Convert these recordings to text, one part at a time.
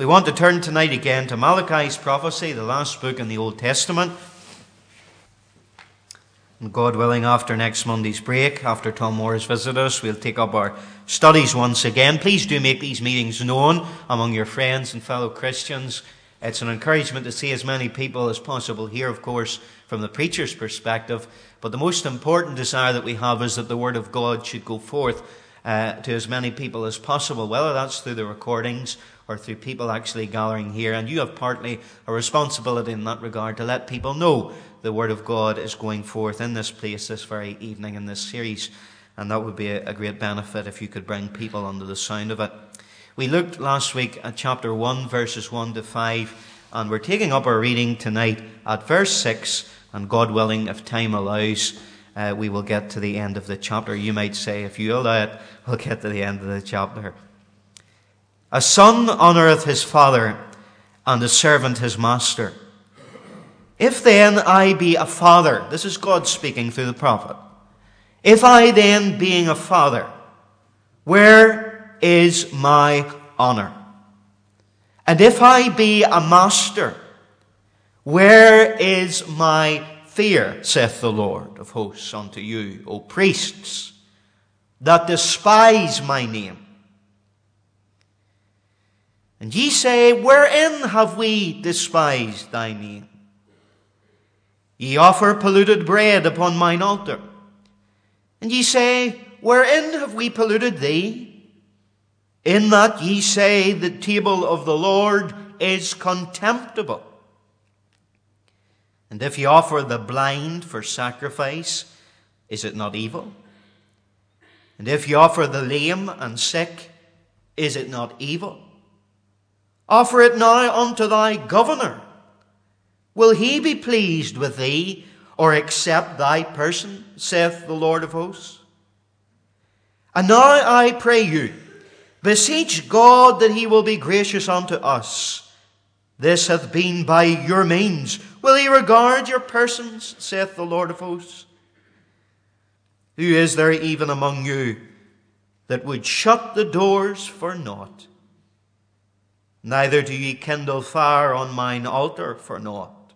We want to turn tonight again to Malachi's prophecy, the last book in the Old Testament. And God willing, after next Monday's break, after Tom Moore visit us, we'll take up our studies once again. Please do make these meetings known among your friends and fellow Christians. It's an encouragement to see as many people as possible here, of course, from the preacher's perspective. But the most important desire that we have is that the Word of God should go forth uh, to as many people as possible, whether that's through the recordings or through people actually gathering here. And you have partly a responsibility in that regard to let people know the Word of God is going forth in this place this very evening in this series. And that would be a, great benefit if you could bring people under the sound of it. We looked last week at chapter 1, verses 1 to 5, and we're taking up our reading tonight at verse 6, and God willing, if time allows, uh, we will get to the end of the chapter. You might say, if you allow it, we'll get to the end of the chapter. A son honoureth his father, and a servant his master. If then I be a father, this is God speaking through the prophet. If I then, being a father, where is my honour? And if I be a master, where is my fear, saith the Lord of hosts unto you, O priests, that despise my name? And ye say, Wherein have we despised thy name? Ye offer polluted bread upon mine altar. And ye say, Wherein have we polluted thee? In that ye say, The table of the Lord is contemptible. And if ye offer the blind for sacrifice, is it not evil? And if ye offer the lame and sick, is it not evil? Offer it now unto thy governor. Will he be pleased with thee, or accept thy person, saith the Lord of hosts? And now I pray you, beseech God that he will be gracious unto us. This hath been by your means. Will he regard your persons, saith the Lord of hosts? Who is there even among you that would shut the doors for naught? Neither do ye kindle fire on mine altar for naught.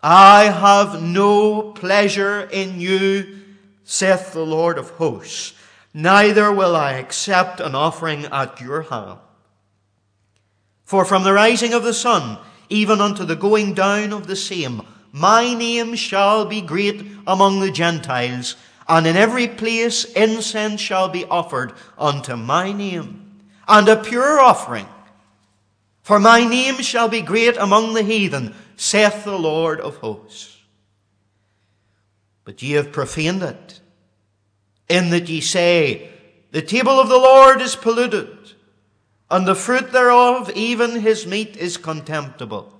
I have no pleasure in you, saith the Lord of hosts, neither will I accept an offering at your hand. For from the rising of the sun, even unto the going down of the same, my name shall be great among the Gentiles, and in every place incense shall be offered unto my name, and a pure offering. For my name shall be great among the heathen, saith the Lord of hosts. But ye have profaned it, in that ye say, The table of the Lord is polluted, and the fruit thereof, even his meat, is contemptible.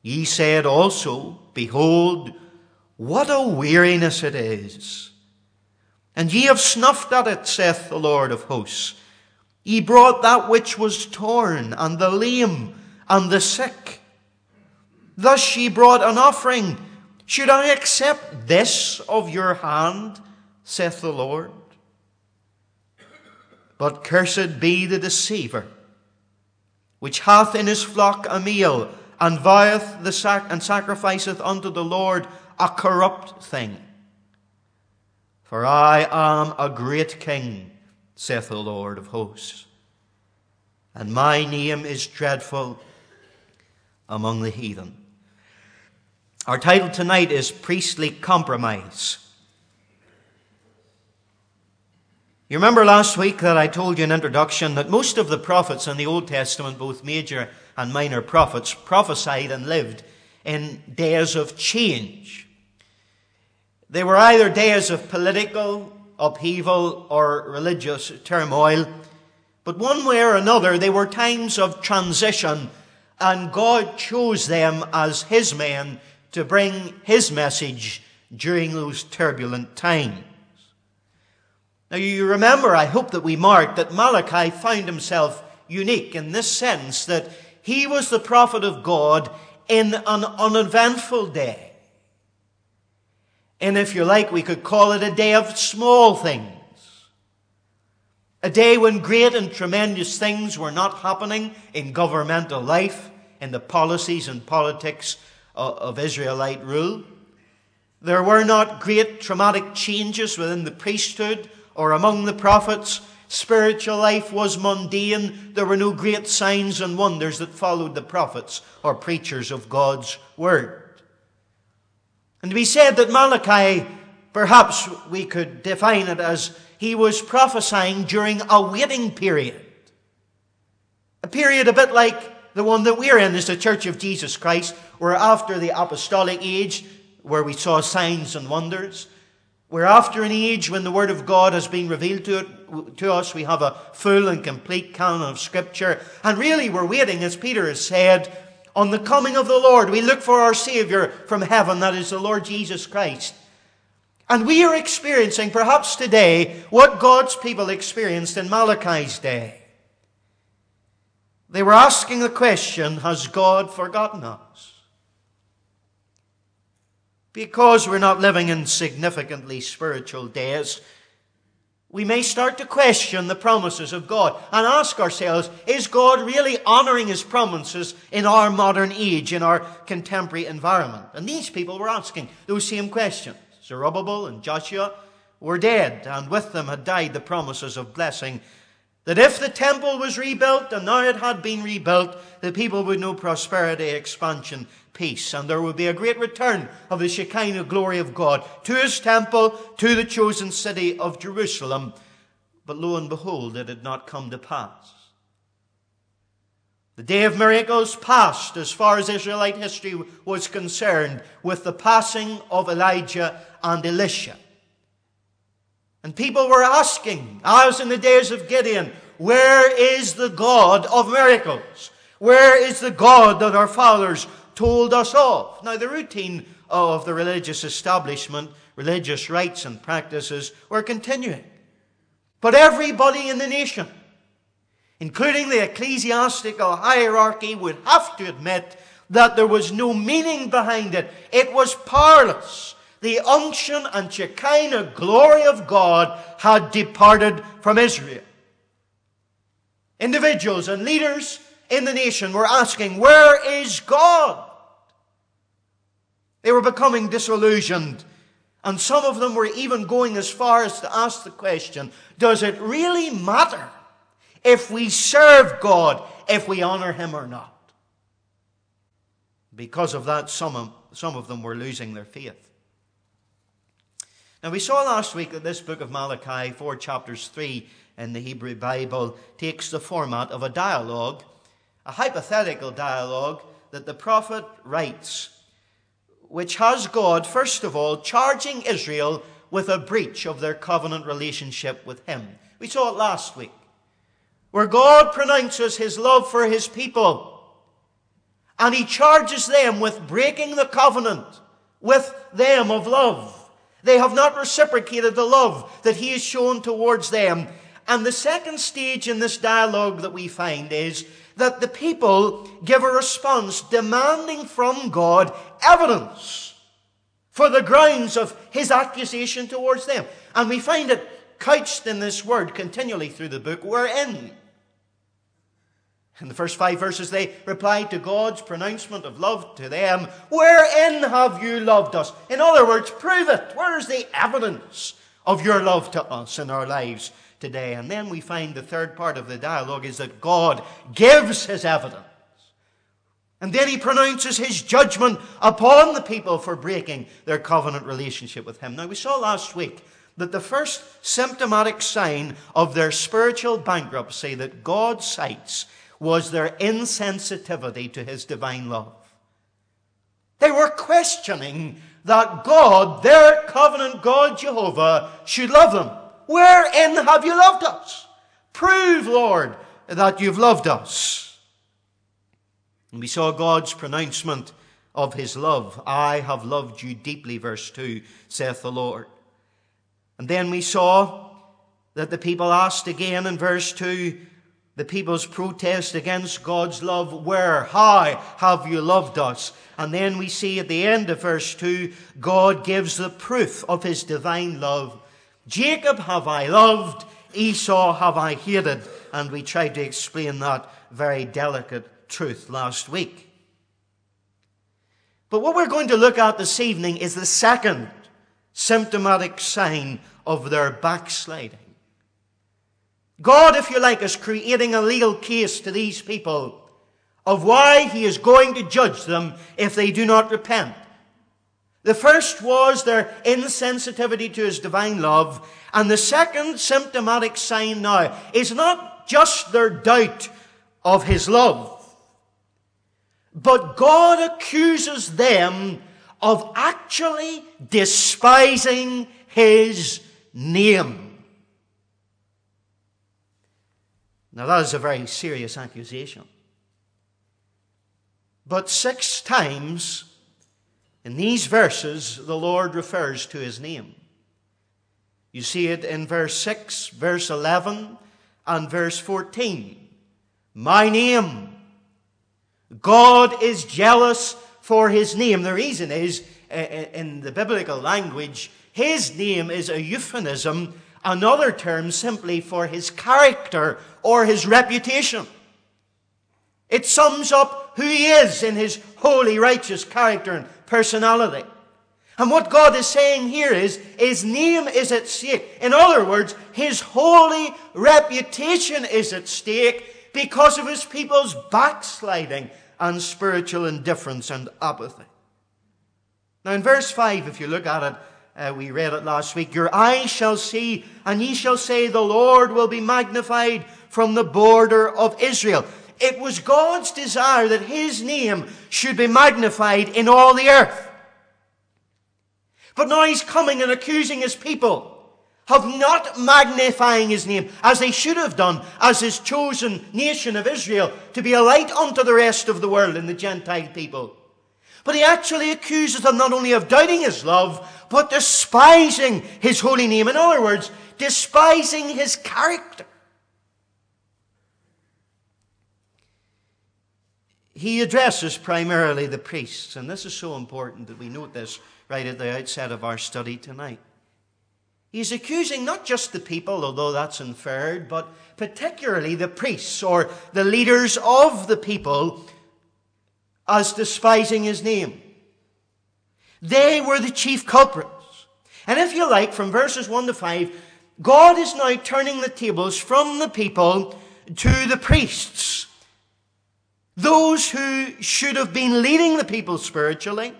Ye said also, Behold, what a weariness it is. And ye have snuffed at it, saith the Lord of hosts. Ye brought that which was torn, and the lame, and the sick, Thus she brought an offering. Should I accept this of your hand, saith the Lord? But cursed be the deceiver, which hath in his flock a meal, and voweth the sac- and sacrificeth unto the Lord a corrupt thing. For I am a great king, saith the Lord of hosts, and my name is dreadful among the heathen. Our title tonight is Priestly Compromise. You remember last week that I told you in introduction that most of the prophets in the Old Testament, both major and minor prophets, prophesied and lived in days of change. They were either days of political upheaval or religious turmoil, but one way or another, they were times of transition, and God chose them as His men to bring his message during those turbulent times. Now, you remember, I hope that we marked that Malachi found himself unique in this sense that he was the prophet of God in an uneventful day. And if you like, we could call it a day of small things. A day when great and tremendous things were not happening in governmental life, in the policies and politics uh, of Israelite rule. There were not great traumatic changes within the priesthood or among the prophets. Spiritual life was mundane. There were no great signs and wonders that followed the prophets or preachers of God's word. And we said that Malachi, perhaps we could define it as he was prophesying during a waiting period. A period a bit like the one that we're in as the Church of Jesus Christ, where after the apostolic age, where we saw signs and wonders, we're after an age when the Word of God has been revealed to, it, to us. We have a full and complete canon of Scripture. And really, we're waiting, as Peter has said, on the coming of the Lord. We look for our Savior from heaven, that is the Lord Jesus Christ. And we are experiencing, perhaps today, what God's people experienced in Malachi's day. They were asking the question Has God forgotten us? Because we're not living in significantly spiritual days, we may start to question the promises of God and ask ourselves, is God really honoring his promises in our modern age, in our contemporary environment? And these people were asking those same questions. Zerubbabel and Joshua were dead, and with them had died the promises of blessing. That if the temple was rebuilt, and now it had been rebuilt, the people would know prosperity, expansion, peace, and there would be a great return of the Shekinah glory of God to his temple, to the chosen city of Jerusalem. But lo and behold, it had not come to pass. The day of miracles passed as far as Israelite history was concerned with the passing of Elijah and Elisha. And people were asking, as in the days of Gideon, where is the God of miracles? Where is the God that our fathers told us of? Now, the routine of the religious establishment, religious rites and practices were continuing. But everybody in the nation, including the ecclesiastical hierarchy, would have to admit that there was no meaning behind it. It was powerless. The unction and Shekinah glory of God had departed from Israel. Individuals and leaders in the nation were asking, Where is God? They were becoming disillusioned. And some of them were even going as far as to ask the question Does it really matter if we serve God, if we honor Him or not. Because of that, some of, some of them were losing their faith. Now, we saw last week that this book of Malachi, four chapters, three in the Hebrew Bible, takes the format of a dialogue, a hypothetical dialogue that the prophet writes, which has God, first of all, charging Israel with a breach of their covenant relationship with Him. We saw it last week where God pronounces his love for his people. And he charges them with breaking the covenant with them of love. They have not reciprocated the love that he has shown towards them. And the second stage in this dialogue that we find is that the people give a response demanding from God evidence for the grounds of his accusation towards them. And we find it couched in this word continually through the book, wherein in the first five verses, they replied to God's pronouncement of love to them. Wherein have you loved us? In other words, prove it. Where is the evidence of your love to us in our lives today? And then we find the third part of the dialogue is that God gives his evidence. And then he pronounces his judgment upon the people for breaking their covenant relationship with him. Now, we saw last week that the first symptomatic sign of their spiritual bankruptcy that God cites was their insensitivity to his divine love. They were questioning that God, their covenant God Jehovah, should love them. Wherein have you loved us? Prove, Lord, that you've loved us. And we saw God's pronouncement of his love. I have loved you deeply, verse 2, saith the Lord. And then we saw that the people asked again in verse 2, the people's protest against God's love where, How have you loved us? And then we see at the end of verse 2, God gives the proof of his divine love. Jacob have I loved, Esau have I hated. And we tried to explain that very delicate truth last week. But what we're going to look at this evening is the second symptomatic sign of their backsliding. God, if you like, is creating a legal case to these people of why he is going to judge them if they do not repent. The first was their insensitivity to his divine love, and the second symptomatic sign now is not just their doubt of his love, but God accuses them of actually despising his name. Now, that is a very serious accusation. But six times in these verses, the Lord refers to his name. You see it in verse 6, verse 11, and verse 14. My name. God is jealous for his name. The reason is, in the biblical language, his name is a euphemism, another term simply for his character or his reputation. It sums up who he is in his holy, righteous character and personality. And what God is saying here is, his name is at stake. In other words, his holy reputation is at stake because of his people's backsliding and spiritual indifference and apathy. Now, in verse 5, if you look at it, uh, we read it last week. Your eyes shall see, and ye shall say, The Lord will be magnified from the border of Israel. It was God's desire that his name should be magnified in all the earth. But now he's coming and accusing his people of not magnifying his name as they should have done as his chosen nation of Israel to be a light unto the rest of the world and the Gentile people. But he actually accuses them not only of doubting his love, but despising his holy name. In other words, despising his character. He addresses primarily the priests, and this is so important that we note this right at the outset of our study tonight. He's accusing not just the people, although that's inferred, but particularly the priests or the leaders of the people as despising his name. They were the chief culprits. And if you like, from verses 1 to 5, God is now turning the tables from the people to the priests. Those who should have been leading the people spiritually,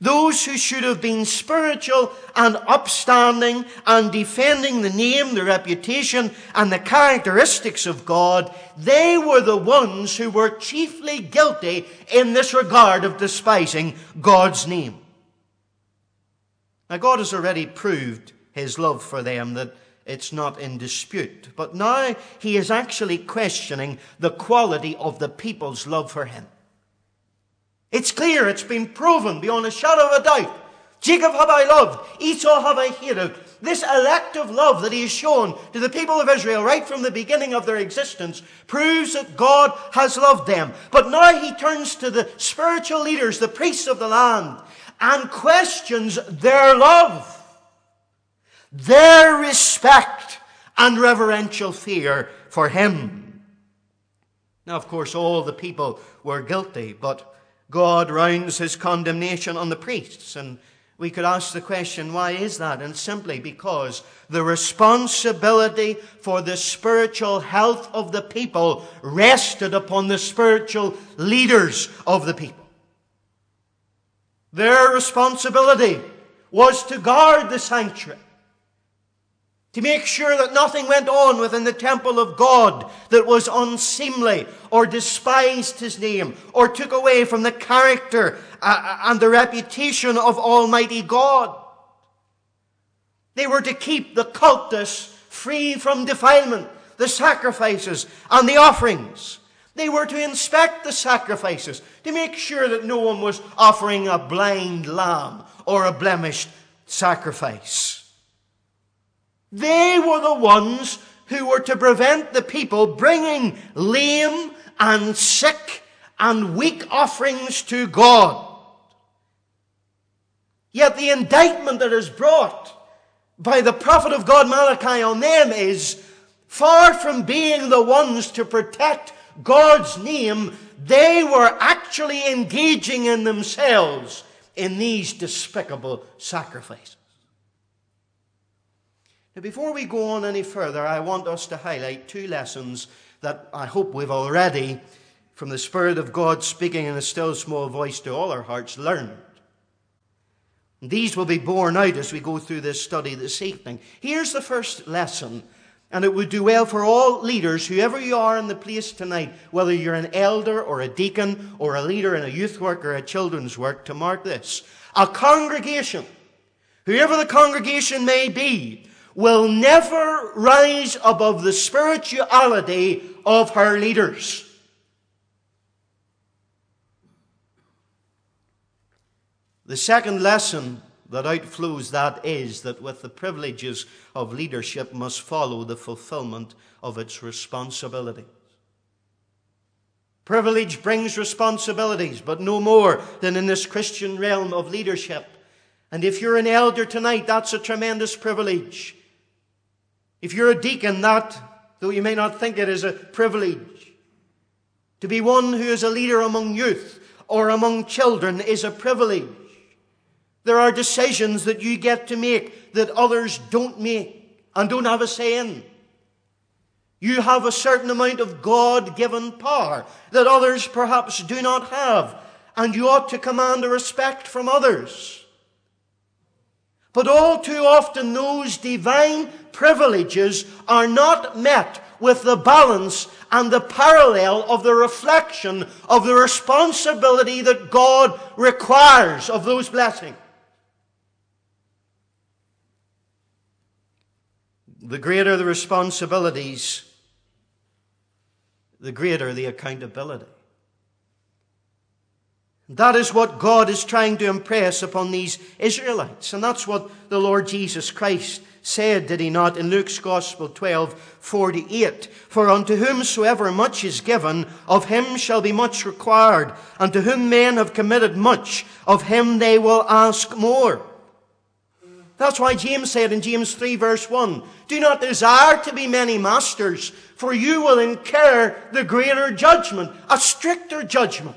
those who should have been spiritual and upstanding and defending the name, the reputation, and the characteristics of God, they were the ones who were chiefly guilty in this regard of despising God's name. Now, God has already proved his love for them that it's not in dispute. But now he is actually questioning the quality of the people's love for him. It's clear, it's been proven beyond a shadow of a doubt. Jacob have I loved, Esau have I hated. This elective love that he has shown to the people of Israel right from the beginning of their existence proves that God has loved them. But now he turns to the spiritual leaders, the priests of the land, and questions their love their respect and reverential fear for him. Now, of course, all the people were guilty, but God rounds his condemnation on the priests. And we could ask the question, why is that? And simply because the responsibility for the spiritual health of the people rested upon the spiritual leaders of the people. Their responsibility was to guard the sanctuary to make sure that nothing went on within the temple of God that was unseemly or despised his name or took away from the character uh, uh, and the reputation of Almighty God. They were to keep the cultus free from defilement, the sacrifices and the offerings. They were to inspect the sacrifices to make sure that no one was offering a blind lamb or a blemished sacrifice. They were the ones who were to prevent the people bringing lame and sick and weak offerings to God. Yet the indictment that is brought by the prophet of God Malachi on them is far from being the ones to protect God's name, they were actually engaging in themselves in these despicable sacrifices. Now, before we go on any further, I want us to highlight two lessons that I hope we've already, from the Spirit of God speaking in a still small voice to all our hearts, learned. And These will be borne out as we go through this study this evening. Here's the first lesson, and it would do well for all leaders, whoever you are in the place tonight, whether you're an elder or a deacon or a leader in a youth work or a children's work, to mark this. A congregation, whoever the congregation may be, will never rise above the spirituality of her leaders. The second lesson that outflows that is that with the privileges of leadership must follow the fulfillment of its responsibilities. Privilege brings responsibilities, but no more than in this Christian realm of leadership. And if you're an elder tonight, that's a tremendous privilege. If you're a deacon, that, though you may not think it, is a privilege. To be one who is a leader among youth or among children is a privilege. There are decisions that you get to make that others don't make and don't have a say in. You have a certain amount of God given power that others perhaps do not have, and you ought to command a respect from others. But all too often, those divine privileges are not met with the balance and the parallel of the reflection of the responsibility that God requires of those blessings. The greater the responsibilities, the greater the accountability. That is what God is trying to impress upon these Israelites. And that's what the Lord Jesus Christ said, did he not, in Luke's Gospel 12, 48? For unto whomsoever much is given, of him shall be much required. And to whom men have committed much, of him they will ask more. That's why James said in James 3 verse 1, Do not desire to be many masters, for you will incur the greater judgment, a stricter judgment.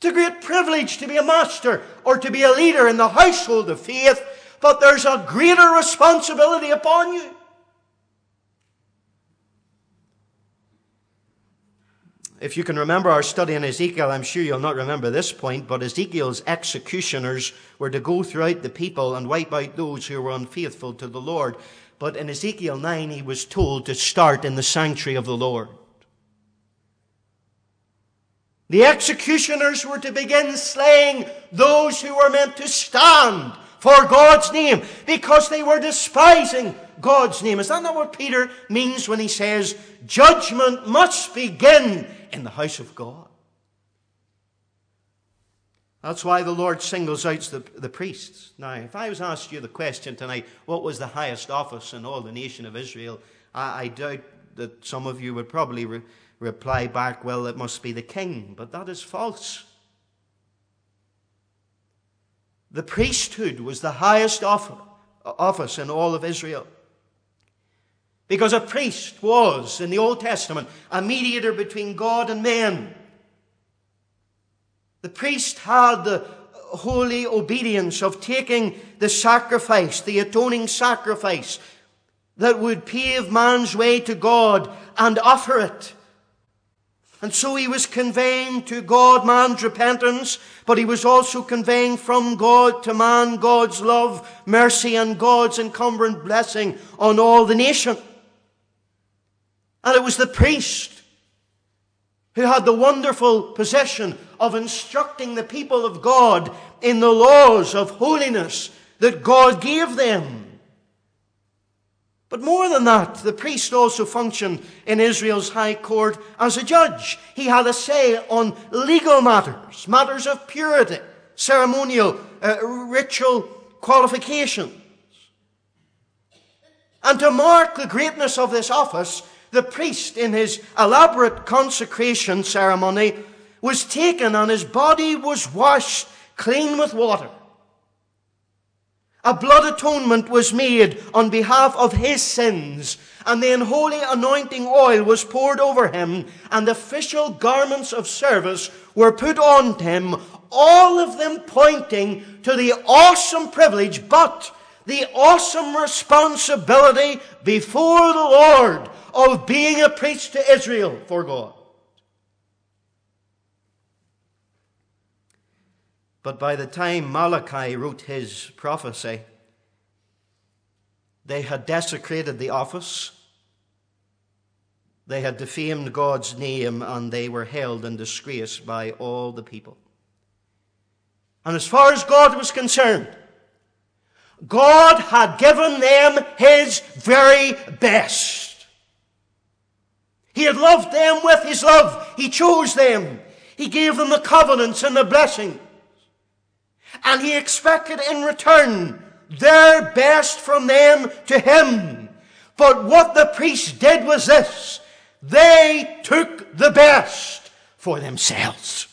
It's a great privilege to be a master or to be a leader in the household of faith, but there's a greater responsibility upon you. If you can remember our study in Ezekiel, I'm sure you'll not remember this point, but Ezekiel's executioners were to go throughout the people and wipe out those who were unfaithful to the Lord. But in Ezekiel 9, he was told to start in the sanctuary of the Lord. The executioners were to begin slaying those who were meant to stand for God's name because they were despising God's name. Is that not what Peter means when he says judgment must begin in the house of God? That's why the Lord singles out the, the priests. Now, if I was asked you the question tonight, what was the highest office in all the nation of Israel, I, I doubt that some of you would probably re- reply back, well, it must be the king. But that is false. The priesthood was the highest office in all of Israel. Because a priest was, in the Old Testament, a mediator between God and men. The priest had the holy obedience of taking the sacrifice, the atoning sacrifice, that would pave man's way to God and offer it and so he was conveying to God man's repentance, but he was also conveying from God to man God's love, mercy, and God's encumbrant blessing on all the nation. And it was the priest who had the wonderful possession of instructing the people of God in the laws of holiness that God gave them. But more than that, the priest also functioned in Israel's high court as a judge. He had a say on legal matters, matters of purity, ceremonial, uh, ritual qualifications. And to mark the greatness of this office, the priest, in his elaborate consecration ceremony, was taken and his body was washed clean with water. A blood atonement was made on behalf of his sins, and the unholy anointing oil was poured over him, and official garments of service were put on him, all of them pointing to the awesome privilege, but the awesome responsibility before the Lord of being a priest to Israel for God. But by the time Malachi wrote his prophecy, they had desecrated the office, they had defamed God's name, and they were held in disgrace by all the people. And as far as God was concerned, God had given them His very best. He had loved them with His love. He chose them. He gave them the covenants and the blessings and he expected in return their best from them to him. But what the priests did was this they took the best for themselves.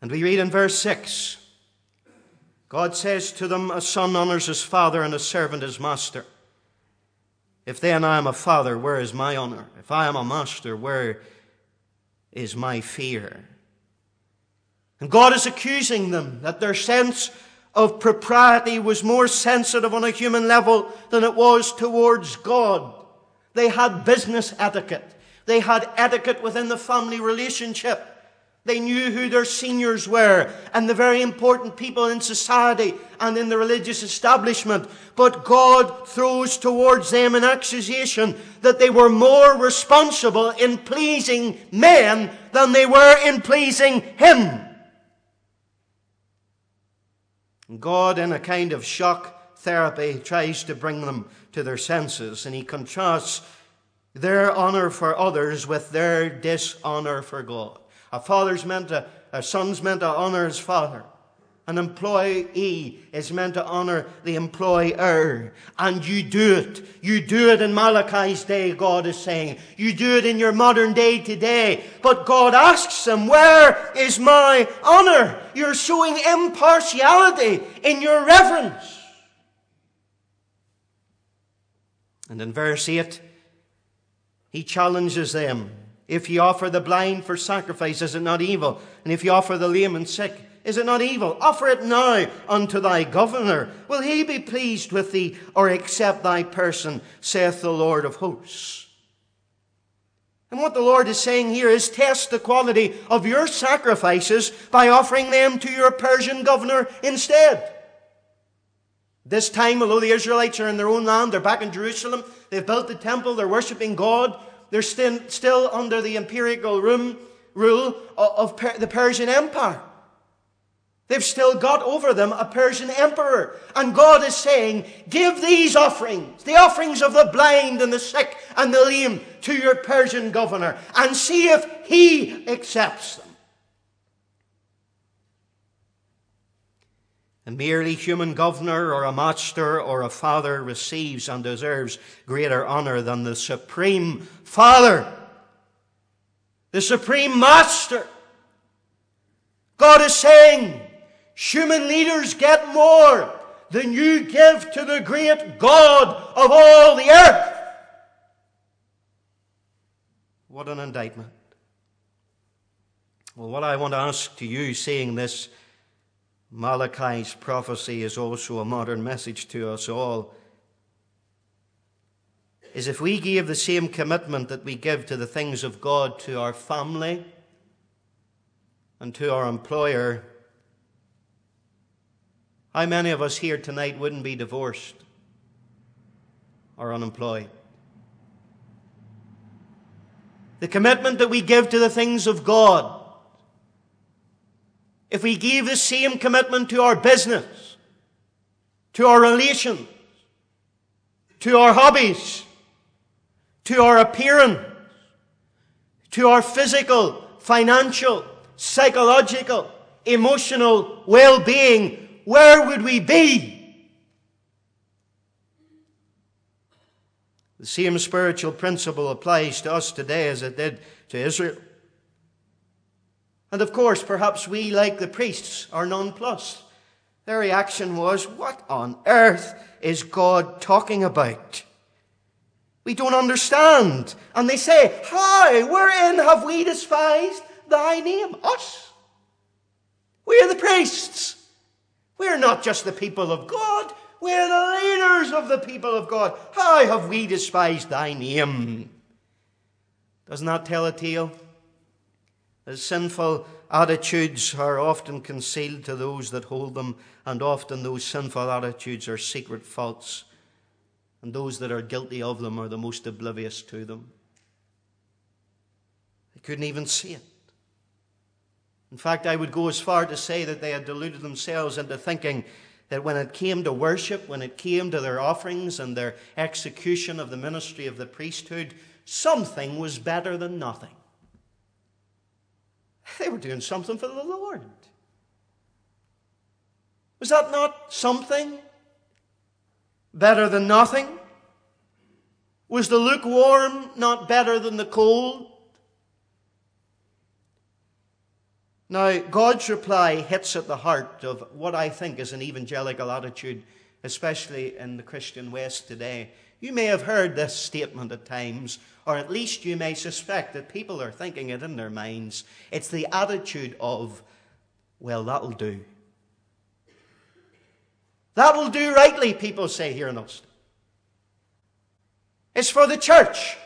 And we read in verse 6 God says to them, A son honors his father and a servant his master. If then I am a father, where is my honor? If I am a master, where is my fear. And God is accusing them that their sense of propriety was more sensitive on a human level than it was towards God. They had business etiquette. They had etiquette within the family relationship. They knew who their seniors were and the very important people in society and in the religious establishment. But God throws towards them an accusation that they were more responsible in pleasing men than they were in pleasing Him. God, in a kind of shock therapy, tries to bring them to their senses and He contrasts their honor for others with their dishonor for God. A father's meant to, a son's meant to honor his father. An employee is meant to honor the employer. And you do it. You do it in Malachi's day, God is saying. You do it in your modern day today. But God asks them, where is my honor? You're showing impartiality in your reverence. And in verse 8, he challenges them if ye offer the blind for sacrifice, is it not evil? And if ye offer the lame and sick, is it not evil? Offer it now unto thy governor. Will he be pleased with thee or accept thy person, saith the Lord of hosts? And what the Lord is saying here is test the quality of your sacrifices by offering them to your Persian governor instead. This time, although the Israelites are in their own land, they're back in Jerusalem, they've built the temple, they're worshipping God, they're still, still under the imperial room, rule of, of the Persian Empire. They've still got over them a Persian emperor. And God is saying, give these offerings, the offerings of the blind and the sick and the lame, to your Persian governor and see if he accepts them. A merely human governor or a master or a father receives and deserves greater honor than the supreme father, the supreme master. God is saying, human leaders get more than you give to the great God of all the earth. What an indictment. Well, what I want to ask to you, seeing this Malachi's prophecy is also a modern message to us all. Is if we give the same commitment that we give to the things of God to our family and to our employer, how many of us here tonight wouldn't be divorced or unemployed? The commitment that we give to the things of God if we gave the same commitment to our business, to our relations, to our hobbies, to our appearance, to our physical, financial, psychological, emotional well being, where would we be? The same spiritual principle applies to us today as it did to Israel. And of course, perhaps we, like the priests, are nonplussed. Their reaction was, What on earth is God talking about? We don't understand. And they say, How? Wherein have we despised thy name? Us. We are the priests. We're not just the people of God. We're the leaders of the people of God. How have we despised thy name? Doesn't that tell a tale? Sinful attitudes are often concealed to those that hold them, and often those sinful attitudes are secret faults, and those that are guilty of them are the most oblivious to them. They couldn't even see it. In fact, I would go as far to say that they had deluded themselves into thinking that when it came to worship, when it came to their offerings and their execution of the ministry of the priesthood, something was better than nothing. They were doing something for the Lord. Was that not something better than nothing? Was the lukewarm not better than the cold? Now, God's reply hits at the heart of what I think is an evangelical attitude, especially in the Christian West today. You may have heard this statement at times, or at least you may suspect that people are thinking it in their minds. It's the attitude of, well, that'll do. That'll do rightly, people say here in Ulster. It's for the church,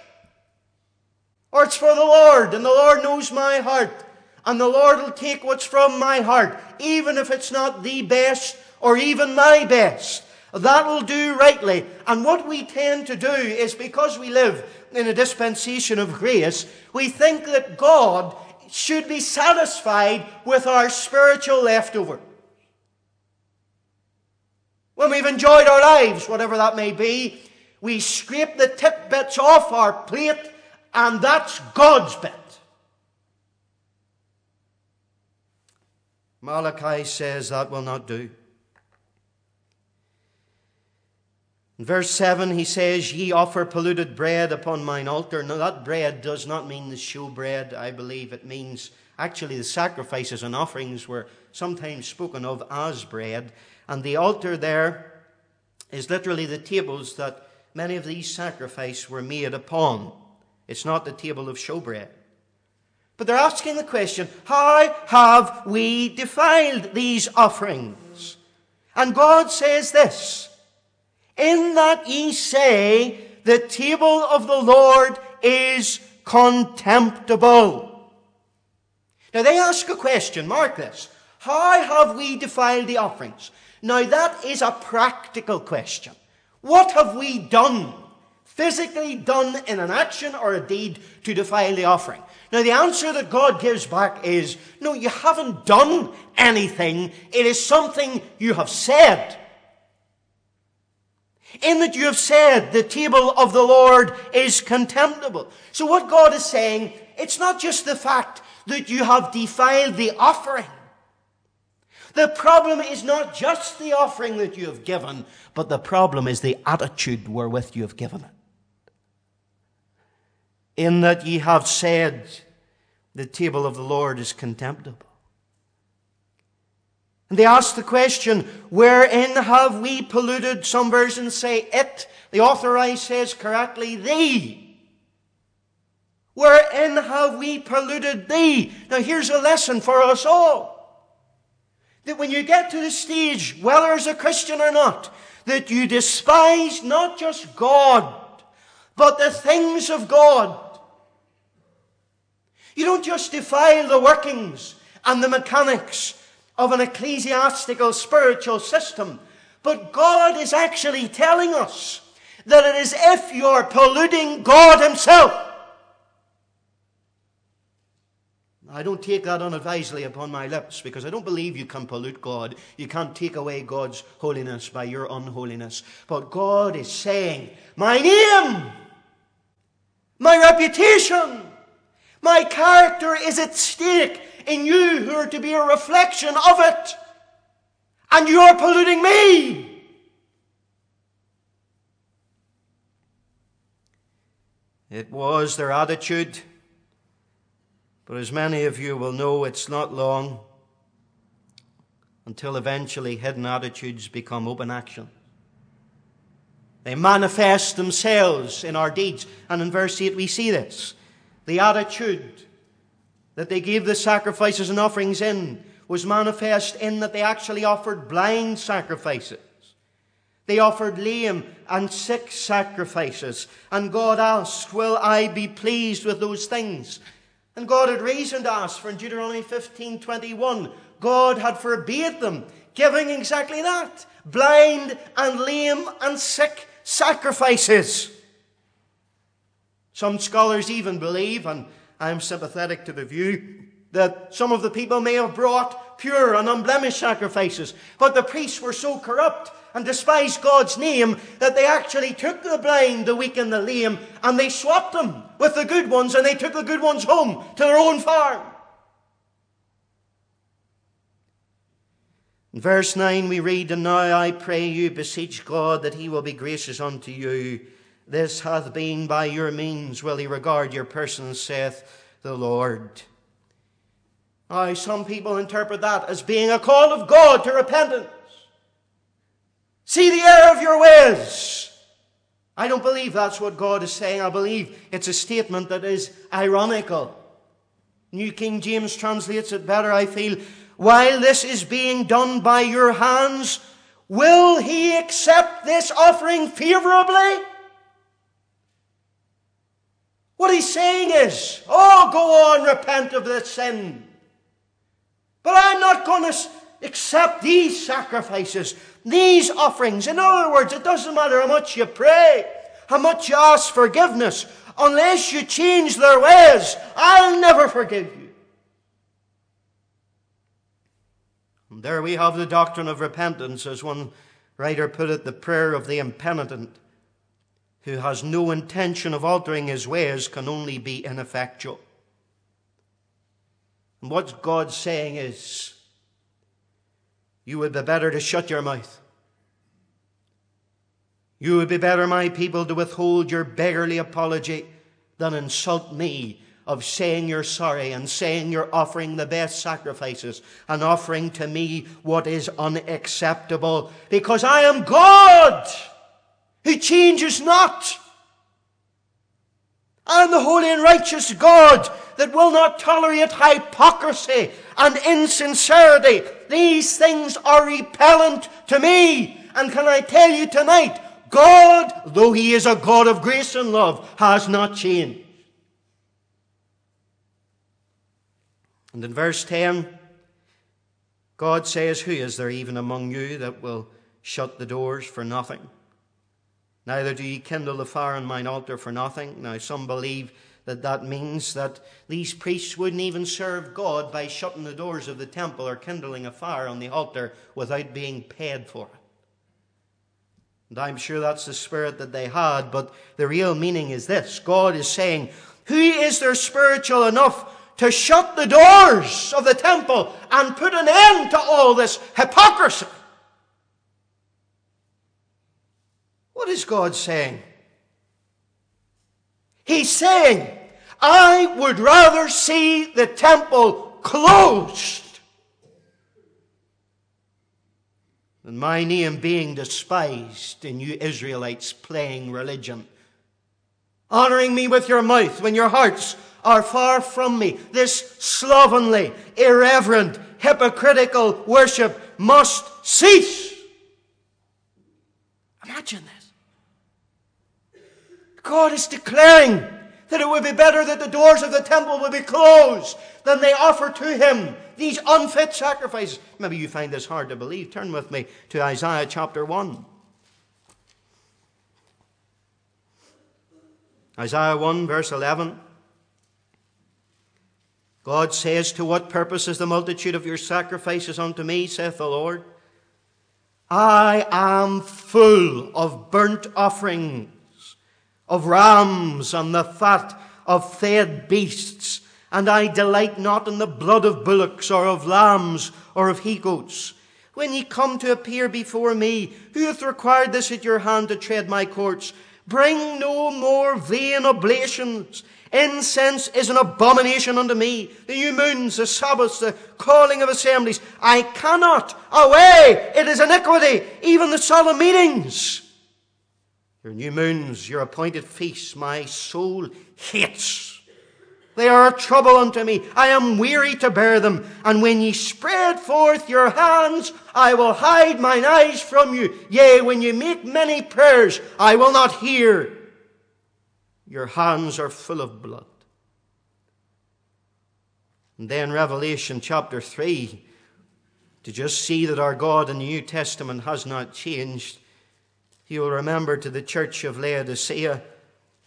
or it's for the Lord, and the Lord knows my heart and the Lord will take what's from my heart, even if it's not the best or even my best. That'll do rightly. And what we tend to do is because we live in a dispensation of grace, we think that God should be satisfied with our spiritual leftover. When we've enjoyed our lives, whatever that may be, we scrape the tip bits off our plate, and that's God's bit. Malachi says that will not do. In verse 7, he says, Ye offer polluted bread upon mine altar. Now, that bread does not mean the show bread, I believe. It means actually the sacrifices and offerings were sometimes spoken of as bread. And the altar there is literally the tables that many of these sacrifices were made upon. It's not the table of showbread. But they're asking the question how have we defiled these offerings? And God says this In that ye say, the table of the Lord is contemptible. Now they ask a question, mark this. How have we defiled the offerings? Now that is a practical question. What have we done? Physically done in an action or a deed to defile the offering. Now, the answer that God gives back is no, you haven't done anything. It is something you have said. In that you have said the table of the Lord is contemptible. So, what God is saying, it's not just the fact that you have defiled the offering. The problem is not just the offering that you have given, but the problem is the attitude wherewith you have given it in that ye have said, The table of the Lord is contemptible. And they ask the question, Wherein have we polluted? Some versions say it. The authorized says correctly, Thee. Wherein have we polluted Thee? Now here's a lesson for us all. That when you get to the stage, whether as a Christian or not, that you despise not just God, but the things of God you don't just defile the workings and the mechanics of an ecclesiastical spiritual system, but God is actually telling us that it is if you're polluting God Himself. I don't take that unadvisedly upon my lips because I don't believe you can pollute God. You can't take away God's holiness by your unholiness. But God is saying, My name, my reputation, my character is at stake in you who are to be a reflection of it. And you're polluting me. It was their attitude. But as many of you will know, it's not long until eventually hidden attitudes become open action. They manifest themselves in our deeds. And in verse 8, we see this. The attitude that they gave the sacrifices and offerings in was manifest in that they actually offered blind sacrifices. They offered lame and sick sacrifices. And God asked, Will I be pleased with those things? And God had reason to ask, for in Deuteronomy 15 21, God had forbade them, giving exactly that blind and lame and sick sacrifices. Some scholars even believe, and I'm sympathetic to the view, that some of the people may have brought pure and unblemished sacrifices, but the priests were so corrupt and despised God's name that they actually took the blind, the weak, and the lame, and they swapped them with the good ones, and they took the good ones home to their own farm. In verse 9 we read, And now I pray you, beseech God that he will be gracious unto you. This hath been by your means, will he regard your person, saith the Lord. Now, some people interpret that as being a call of God to repentance. See the error of your ways. I don't believe that's what God is saying. I believe it's a statement that is ironical. New King James translates it better, I feel while this is being done by your hands, will he accept this offering favorably? What he's saying is, oh, go on, repent of this sin. But I'm not going to accept these sacrifices, these offerings. In other words, it doesn't matter how much you pray, how much you ask forgiveness, unless you change their ways, I'll never forgive you. And there we have the doctrine of repentance, as one writer put it, the prayer of the impenitent who has no intention of altering his ways can only be ineffectual. And what God's saying is, you would be better to shut your mouth. You would be better, my people, to withhold your beggarly apology than insult me of saying you're sorry and saying you're offering the best sacrifices and offering to me what is unacceptable because I am God who changes not. Am the holy and righteous God that will not tolerate hypocrisy and insincerity. These things are repellent to me. And can I tell you tonight, God, though He is a God of grace and love, has not changed. And in verse 10, God says, Who is there even among you that will shut the doors for nothing? Neither do ye kindle the fire on mine altar for nothing. Now, some believe that that means that these priests wouldn't even serve God by shutting the doors of the temple or kindling a fire on the altar without being paid for it. And I'm sure that's the spirit that they had, but the real meaning is this God is saying, Who is there spiritual enough to shut the doors of the temple and put an end to all this hypocrisy. What is God saying? He's saying, I would rather see the temple closed than my name being despised and you Israelites playing religion. Honoring me with your mouth when your hearts are far from me. This slovenly, irreverent, hypocritical worship must cease. Imagine this. God is declaring that it would be better that the doors of the temple would be closed than they offer to him these unfit sacrifices. Maybe you find this hard to believe. Turn with me to Isaiah chapter 1. Isaiah 1, verse 11. God says, To what purpose is the multitude of your sacrifices unto me, saith the Lord? I am full of burnt offerings, of rams and the fat of fed beasts, and I delight not in the blood of bullocks or of lambs or of he goats. When ye come to appear before me, who hath required this at your hand to tread my courts? Bring no more vain oblations Incense is an abomination unto me. The new moons, the Sabbaths, the calling of assemblies. I cannot. Away! It is iniquity. Even the solemn meetings. Your new moons, your appointed feasts, my soul hates. They are a trouble unto me. I am weary to bear them. And when ye spread forth your hands, I will hide mine eyes from you. Yea, when ye make many prayers, I will not hear. Your hands are full of blood. And then Revelation chapter 3, to just see that our God in the New Testament has not changed, you'll remember to the church of Laodicea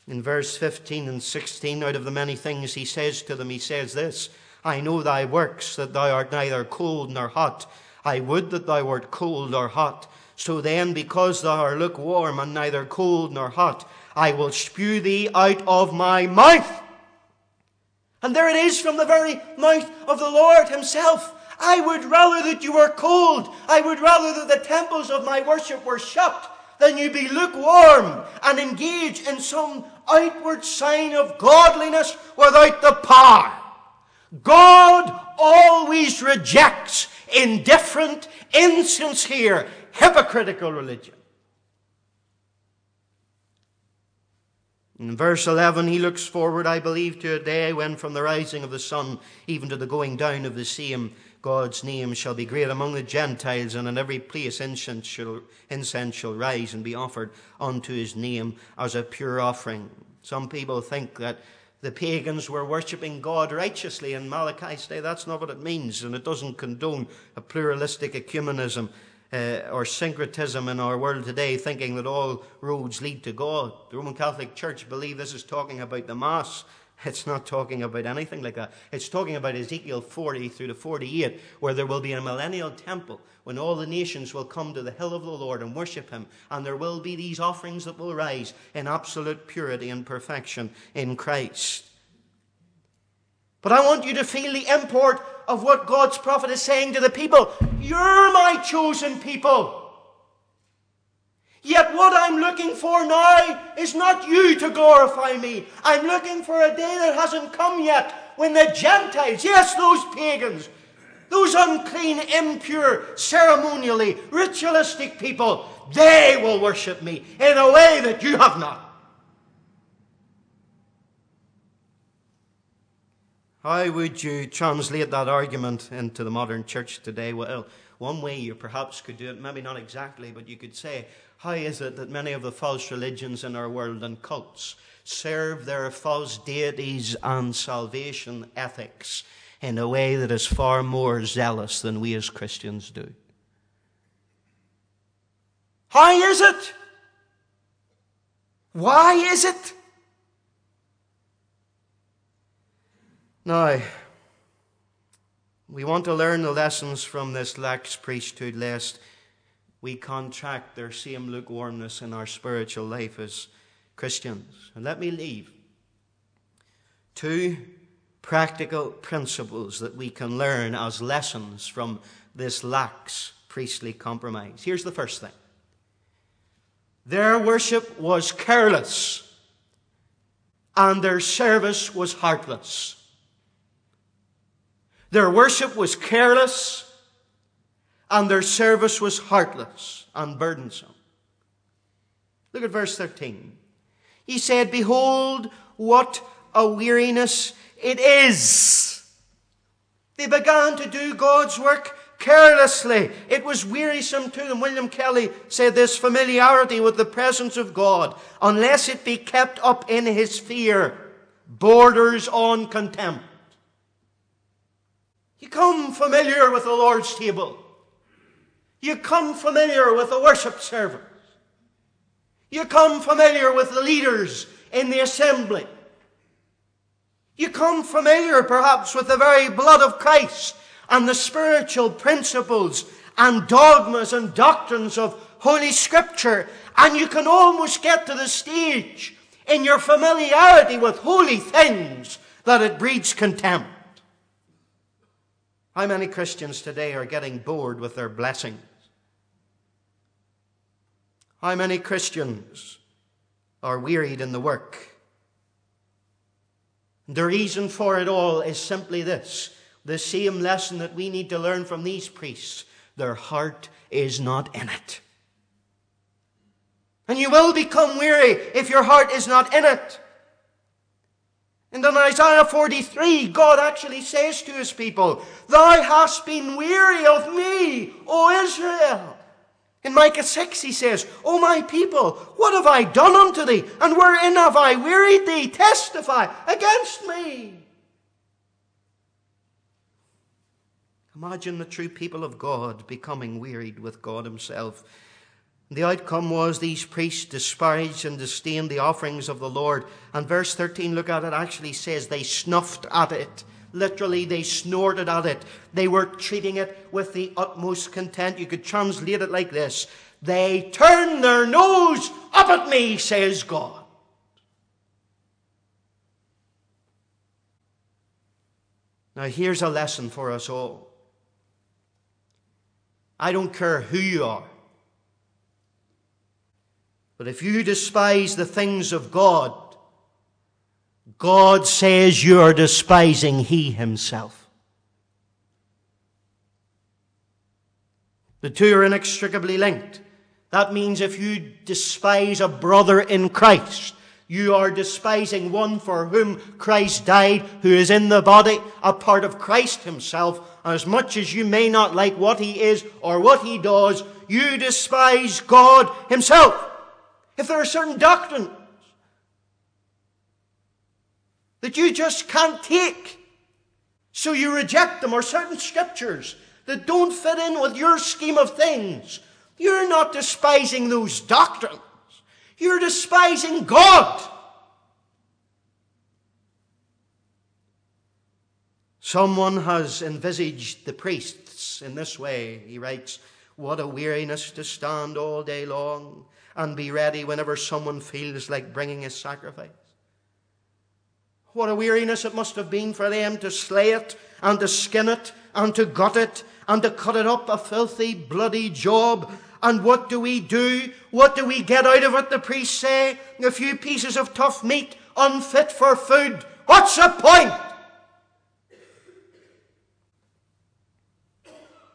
in verse 15 and 16, out of the many things he says to them, he says this I know thy works, that thou art neither cold nor hot. I would that thou wert cold or hot. So then, because thou art lukewarm and neither cold nor hot, I will spew thee out of my mouth. And there it is from the very mouth of the Lord Himself. I would rather that you were cold. I would rather that the temples of my worship were shut than you be lukewarm and engage in some outward sign of godliness without the power. God always rejects indifferent, insincere, hypocritical religion. In verse 11, he looks forward, I believe, to a day when from the rising of the sun even to the going down of the same, God's name shall be great among the Gentiles, and in every place incense shall, incense shall rise and be offered unto his name as a pure offering. Some people think that the pagans were worshipping God righteously in Malachi's day. That's not what it means, and it doesn't condone a pluralistic ecumenism uh, or syncretism in our world today, thinking that all roads lead to God. The Roman Catholic Church believe this is talking about the Mass. It's not talking about anything like that. It's talking about Ezekiel 40 through to 48, where there will be a millennial temple when all the nations will come to the hill of the Lord and worship Him, and there will be these offerings that will rise in absolute purity and perfection in Christ. But I want you to feel the import of what God's prophet is saying to the people. You're my chosen people. Yet what I'm looking for now is not you to glorify me. I'm looking for a day that hasn't come yet when the Gentiles, yes, those pagans, those unclean, impure, ceremonially, ritualistic people, they will worship me in a way that you have not. How would you translate that argument into the modern church today? Well, one way you perhaps could do it, maybe not exactly, but you could say, how is it that many of the false religions in our world and cults serve their false deities and salvation ethics in a way that is far more zealous than we as Christians do? How is it? Why is it? Now, we want to learn the lessons from this lax priesthood lest we contract their same lukewarmness in our spiritual life as Christians. And let me leave two practical principles that we can learn as lessons from this lax priestly compromise. Here's the first thing their worship was careless, and their service was heartless. Their worship was careless, and their service was heartless and burdensome. Look at verse 13. He said, Behold, what a weariness it is. They began to do God's work carelessly. It was wearisome to them. William Kelly said this familiarity with the presence of God, unless it be kept up in his fear, borders on contempt. You come familiar with the Lord's table. You come familiar with the worship service. You come familiar with the leaders in the assembly. You come familiar perhaps with the very blood of Christ and the spiritual principles and dogmas and doctrines of Holy Scripture. And you can almost get to the stage in your familiarity with holy things that it breeds contempt. How many Christians today are getting bored with their blessings? How many Christians are wearied in the work The reason for it all is simply this the same lesson that we need to learn from these priests. Their heart is not in it. And you will become weary if your heart is not in it. And in Isaiah 43, God actually says to his people, Thou hast been weary of me, O Israel. In Micah 6, he says, O my people, what have I done unto thee? And wherein have I wearied thee? Testify against me. Imagine the true people of God becoming wearied with God Himself. The outcome was these priests despised and disdained the offerings of the Lord. And verse 13, look at it, actually says they snuffed at it. Literally, they snorted at it. They were treating it with the utmost contempt. You could translate it like this They turned their nose up at me, says God. Now, here's a lesson for us all. I don't care who you are. But if you despise the things of God, God says you are despising He Himself. The two are inextricably linked. That means if you despise a brother in Christ, you are despising one for whom Christ died, who is in the body, a part of Christ Himself. As much as you may not like what He is or what He does, you despise God Himself. If there are certain doctrines that you just can't take. So you reject them, or certain scriptures that don't fit in with your scheme of things. You're not despising those doctrines, you're despising God. Someone has envisaged the priests in this way. He writes, What a weariness to stand all day long and be ready whenever someone feels like bringing a sacrifice. What a weariness it must have been for them to slay it and to skin it and to gut it and to cut it up a filthy, bloody job. And what do we do? What do we get out of it? The priests say, a few pieces of tough meat, unfit for food. What's the point?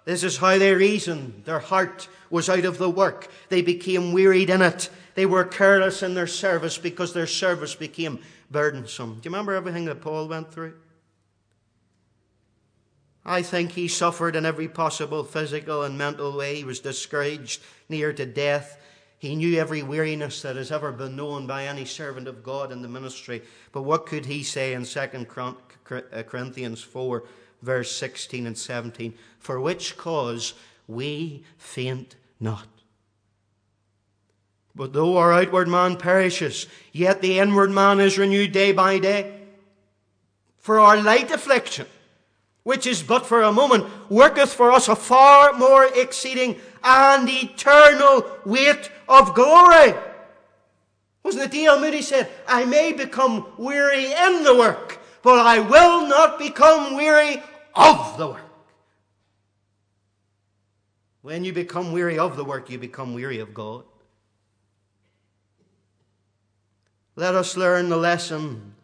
This is how they reasoned. Their heart was out of the work. They became wearied in it. They were careless in their service because their service became burdensome. Do you remember everything that Paul went through? I think he suffered in every possible physical and mental way. He was discouraged, near to death. He knew every weariness that has ever been known by any servant of God in the ministry. But what could he say in 2 uh, Corinthians 4, verse 16 and 17? For which cause we faint not. But though our outward man perishes, yet the inward man is renewed day by day. For our light affliction, which is but for a moment, worketh for us a far more exceeding and eternal weight of glory. Wasn't it D.L. Moody said, I may become weary in the work, but I will not become weary of the work. When you become weary of the work, you become weary of God. Let us learn the lesson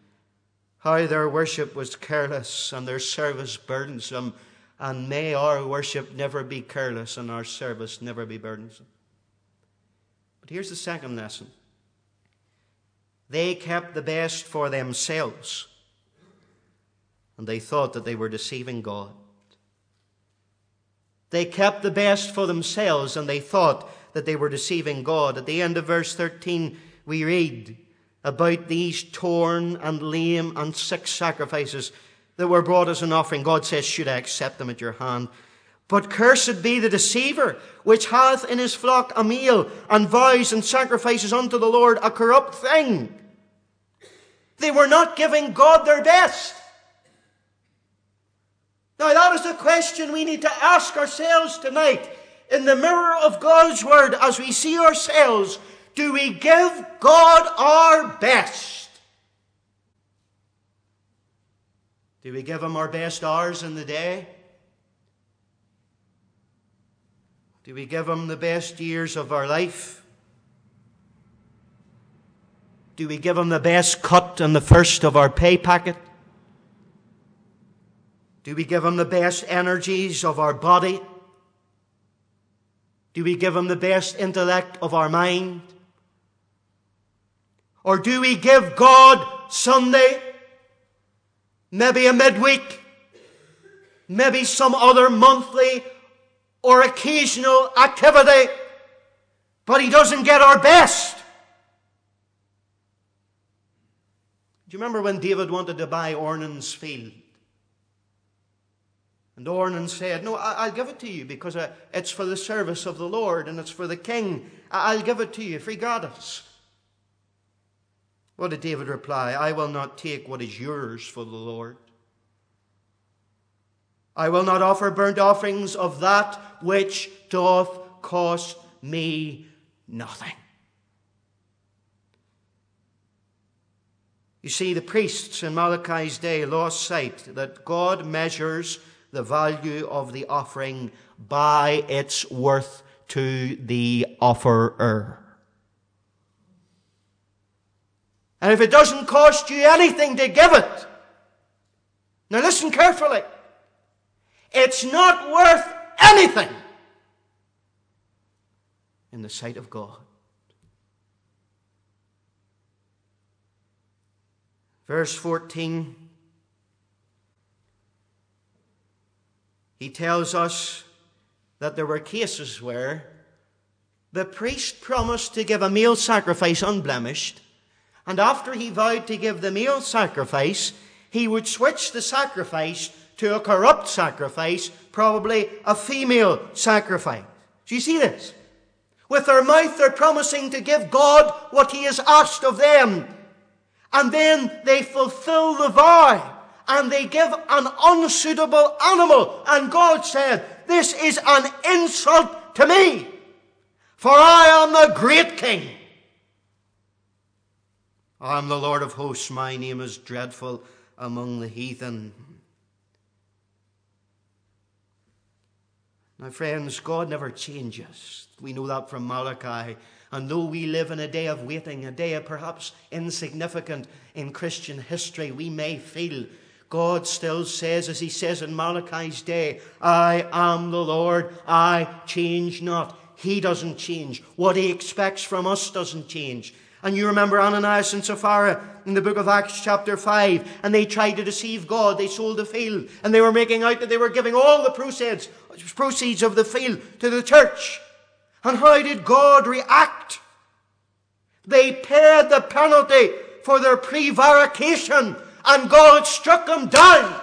how their worship was careless and their service burdensome. And may our worship never be careless and our service never be burdensome. But here's the second lesson they kept the best for themselves, and they thought that they were deceiving God. They kept the best for themselves, and they thought that they were deceiving God. At the end of verse 13, we read, about these torn and lame and sick sacrifices that were brought as an offering. God says, Should I accept them at your hand? But cursed be the deceiver, which hath in his flock a meal, and vows and sacrifices unto the Lord a corrupt thing. They were not giving God their best. Now, that is the question we need to ask ourselves tonight in the mirror of God's Word as we see ourselves do we give God our best? Do we give Him our best hours in the day? Do we give Him the best years of our life? Do we give Him the best cut and the first of our pay packet? Do we give him the best energies of our body? Do we give him the best intellect of our mind? Or do we give God Sunday, maybe a midweek, maybe some other monthly or occasional activity, but he doesn't get our best? Do you remember when David wanted to buy Ornan's field? And Ornan said, No, I'll give it to you because uh, it's for the service of the Lord and it's for the king. I'll give it to you, free goddess. What did David reply? I will not take what is yours for the Lord. I will not offer burnt offerings of that which doth cost me nothing. You see, the priests in Malachi's day lost sight that God measures the value of the offering by its worth to the offerer. And if it doesn't cost you anything to give it, now listen carefully, it's not worth anything in the sight of God. Verse 14 he tells us that there were cases where the priest promised to give a meal sacrifice unblemished, and after he vowed to give the meal sacrifice, he would switch the sacrifice to a corrupt sacrifice, probably a female sacrifice. Do you see this? With their mouth, they're promising to give God what He has asked of them. And then they fulfill the vow and they give an unsuitable animal. And God said, This is an insult to me, for I am the great king. I am the Lord of hosts. My name is dreadful among the heathen. Now, friends, God never changes. We know that from Malachi. And though we live in a day of waiting, a day of perhaps insignificant in Christian history, we may feel God still says, as he says in Malachi's day, I am the Lord, I change not. He doesn't change. What he expects from us doesn't change. And you remember Ananias and Sapphira in the book of Acts, chapter 5, and they tried to deceive God. They sold the field, and they were making out that they were giving all the proceeds, proceeds of the field to the church. And how did God react? They paid the penalty for their prevarication and God struck them down.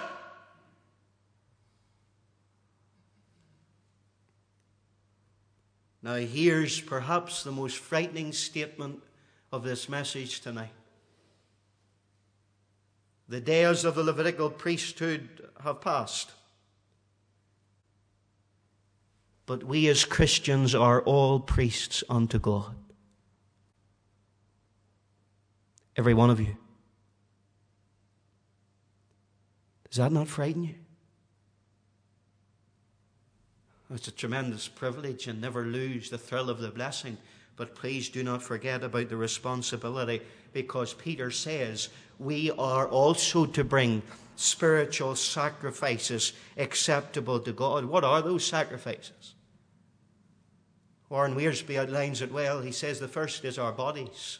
Now, here's perhaps the most frightening statement of this message tonight. The days of the Levitical priesthood have passed. But we as Christians are all priests unto God. Every one of you. Does that not frighten you? It's a tremendous privilege and never lose the thrill of the blessing. But please do not forget about the responsibility because Peter says we are also to bring spiritual sacrifices acceptable to God. What are those sacrifices? Warren Wiersbe outlines it well. He says the first is our bodies.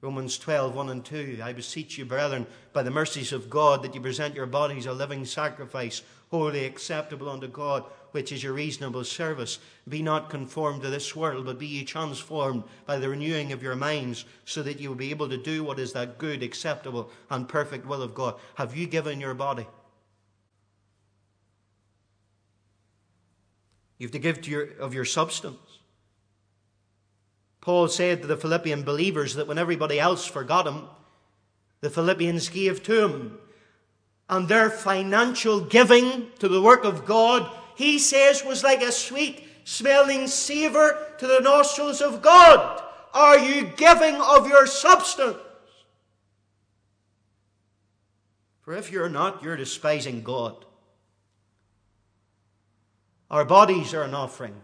Romans 12, 1 and 2. I beseech you, brethren, by the mercies of God, that you present your bodies a living sacrifice, wholly acceptable unto God, which is your reasonable service. Be not conformed to this world, but be ye transformed by the renewing of your minds, so that you will be able to do what is that good, acceptable, and perfect will of God. Have you given your body? You have to give to your, of your substance. Paul said to the Philippian believers that when everybody else forgot him, the Philippians gave to him. And their financial giving to the work of God, he says, was like a sweet smelling savour to the nostrils of God. Are you giving of your substance? For if you're not, you're despising God. Our bodies are an offering.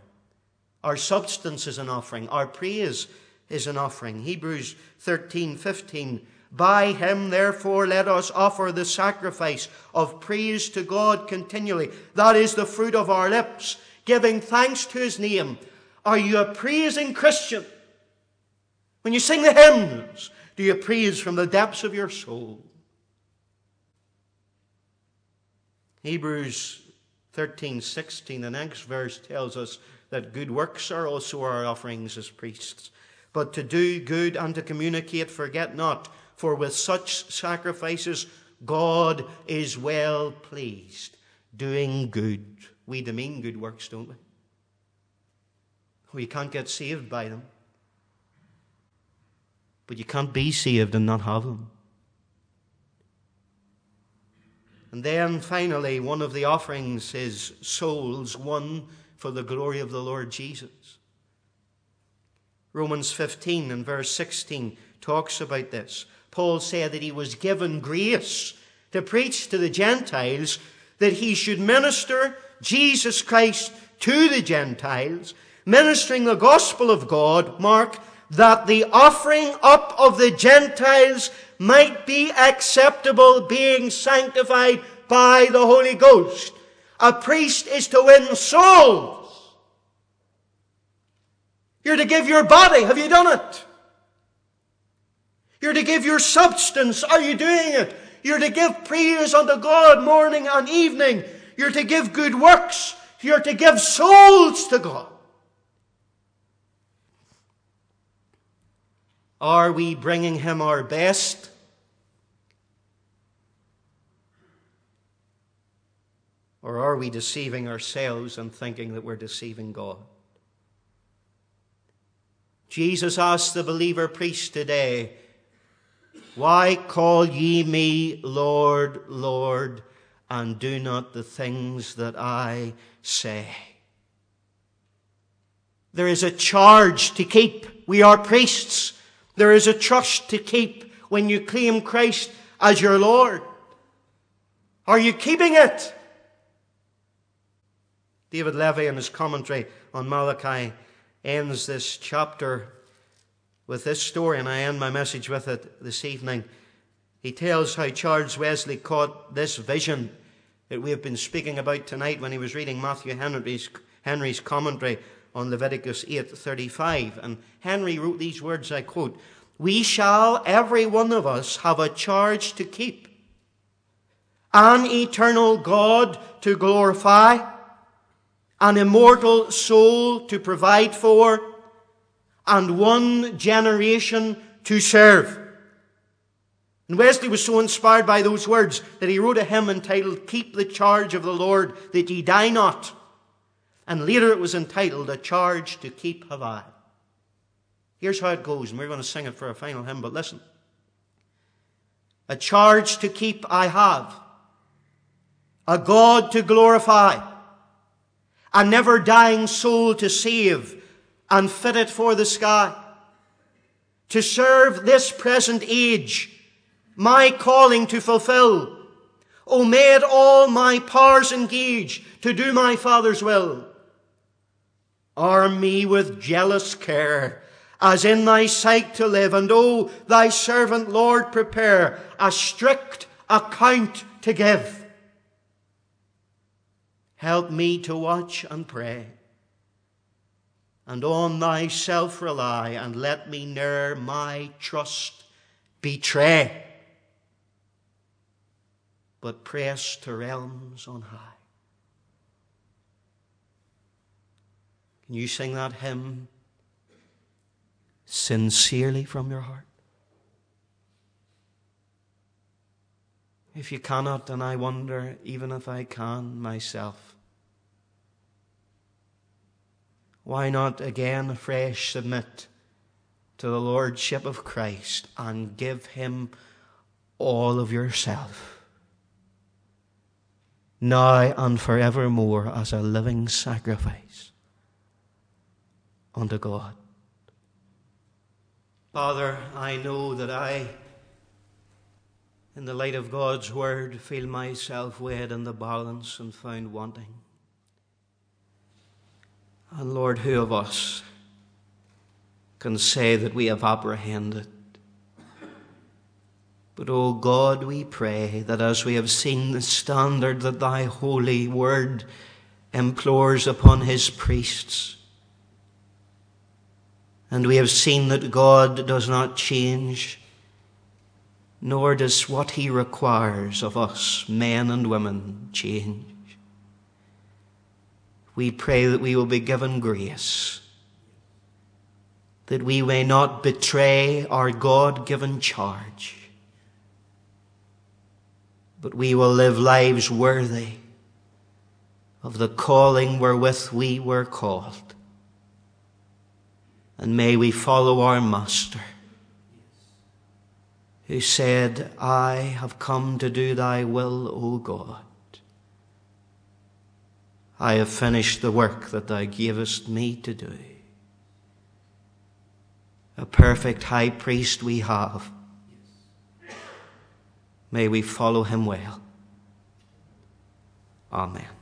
Our substance is an offering. Our praise is an offering. Hebrews 13, 15 By him, therefore, let us offer the sacrifice of praise to God continually. That is the fruit of our lips, giving thanks to his name. Are you a praising Christian? When you sing the hymns, do you praise from the depths of your soul? Hebrews 13, 16, the next verse tells us that good works are also our offerings as priests. But to do good and to communicate, forget not for with such sacrifices, God is well pleased, doing good. We demean good works, don't we? We can't get saved by them. But you can't be saved and not have them. And then finally, one of the offerings is souls won for the glory of the Lord Jesus. Romans 15 and verse 16 talks about this. Paul said that he was given grace to preach to the Gentiles that he should minister Jesus Christ to the Gentiles, ministering the gospel of God, Mark, that the offering up of the Gentiles might be acceptable, being sanctified by the Holy Ghost. A priest is to win souls. You're to give your body. Have you done it? You're to give your substance. Are you doing it? You're to give praise unto God morning and evening. You're to give good works. You're to give souls to God. Are we bringing Him our best? Or are we deceiving ourselves and thinking that we're deceiving God? Jesus asked the believer priest today, why call ye me Lord, Lord, and do not the things that I say? There is a charge to keep. We are priests. There is a trust to keep when you claim Christ as your Lord. Are you keeping it? David Levy, in his commentary on Malachi, ends this chapter with this story, and I end my message with it this evening. He tells how Charles Wesley caught this vision that we have been speaking about tonight when he was reading Matthew Henry's, Henry's commentary on Leviticus 8:35. And Henry wrote these words, I quote, "We shall every one of us have a charge to keep, an eternal God to glorify, an immortal soul to provide for, and one generation to serve. And Wesley was so inspired by those words that he wrote a hymn entitled, Keep the Charge of the Lord, that ye die not. And later it was entitled, A Charge to Keep Have I. Here's how it goes, and we're going to sing it for a final hymn, but listen. A charge to keep I have, a God to glorify, a never dying soul to save, and fitted for the sky. To serve this present age, my calling to fulfill. O may it all my powers engage to do my Father's will. Arm me with jealous care, as in thy sight to live, and O thy servant Lord prepare a strict account to give. Help me to watch and pray and on thyself rely, and let me ne'er my trust betray, but press to realms on high. Can you sing that hymn sincerely from your heart? If you cannot, then I wonder, even if I can myself, why not again afresh submit to the Lordship of Christ and give Him all of yourself, now and forevermore, as a living sacrifice unto God? Father, I know that I, in the light of God's Word, feel myself weighed in the balance and found wanting. And Lord, who of us can say that we have apprehended But, O God, we pray that as we have seen the standard that thy holy word implores upon his priests, and we have seen that God does not change, nor does what he requires of us, men and women, change. We pray that we will be given grace, that we may not betray our God given charge but we will live lives worthy of the calling wherewith we were called. And may we follow our Master, who said, I have come to do thy will, O God. I have finished the work that thou gavest me to do. A perfect high priest we have May we follow him well. Amen.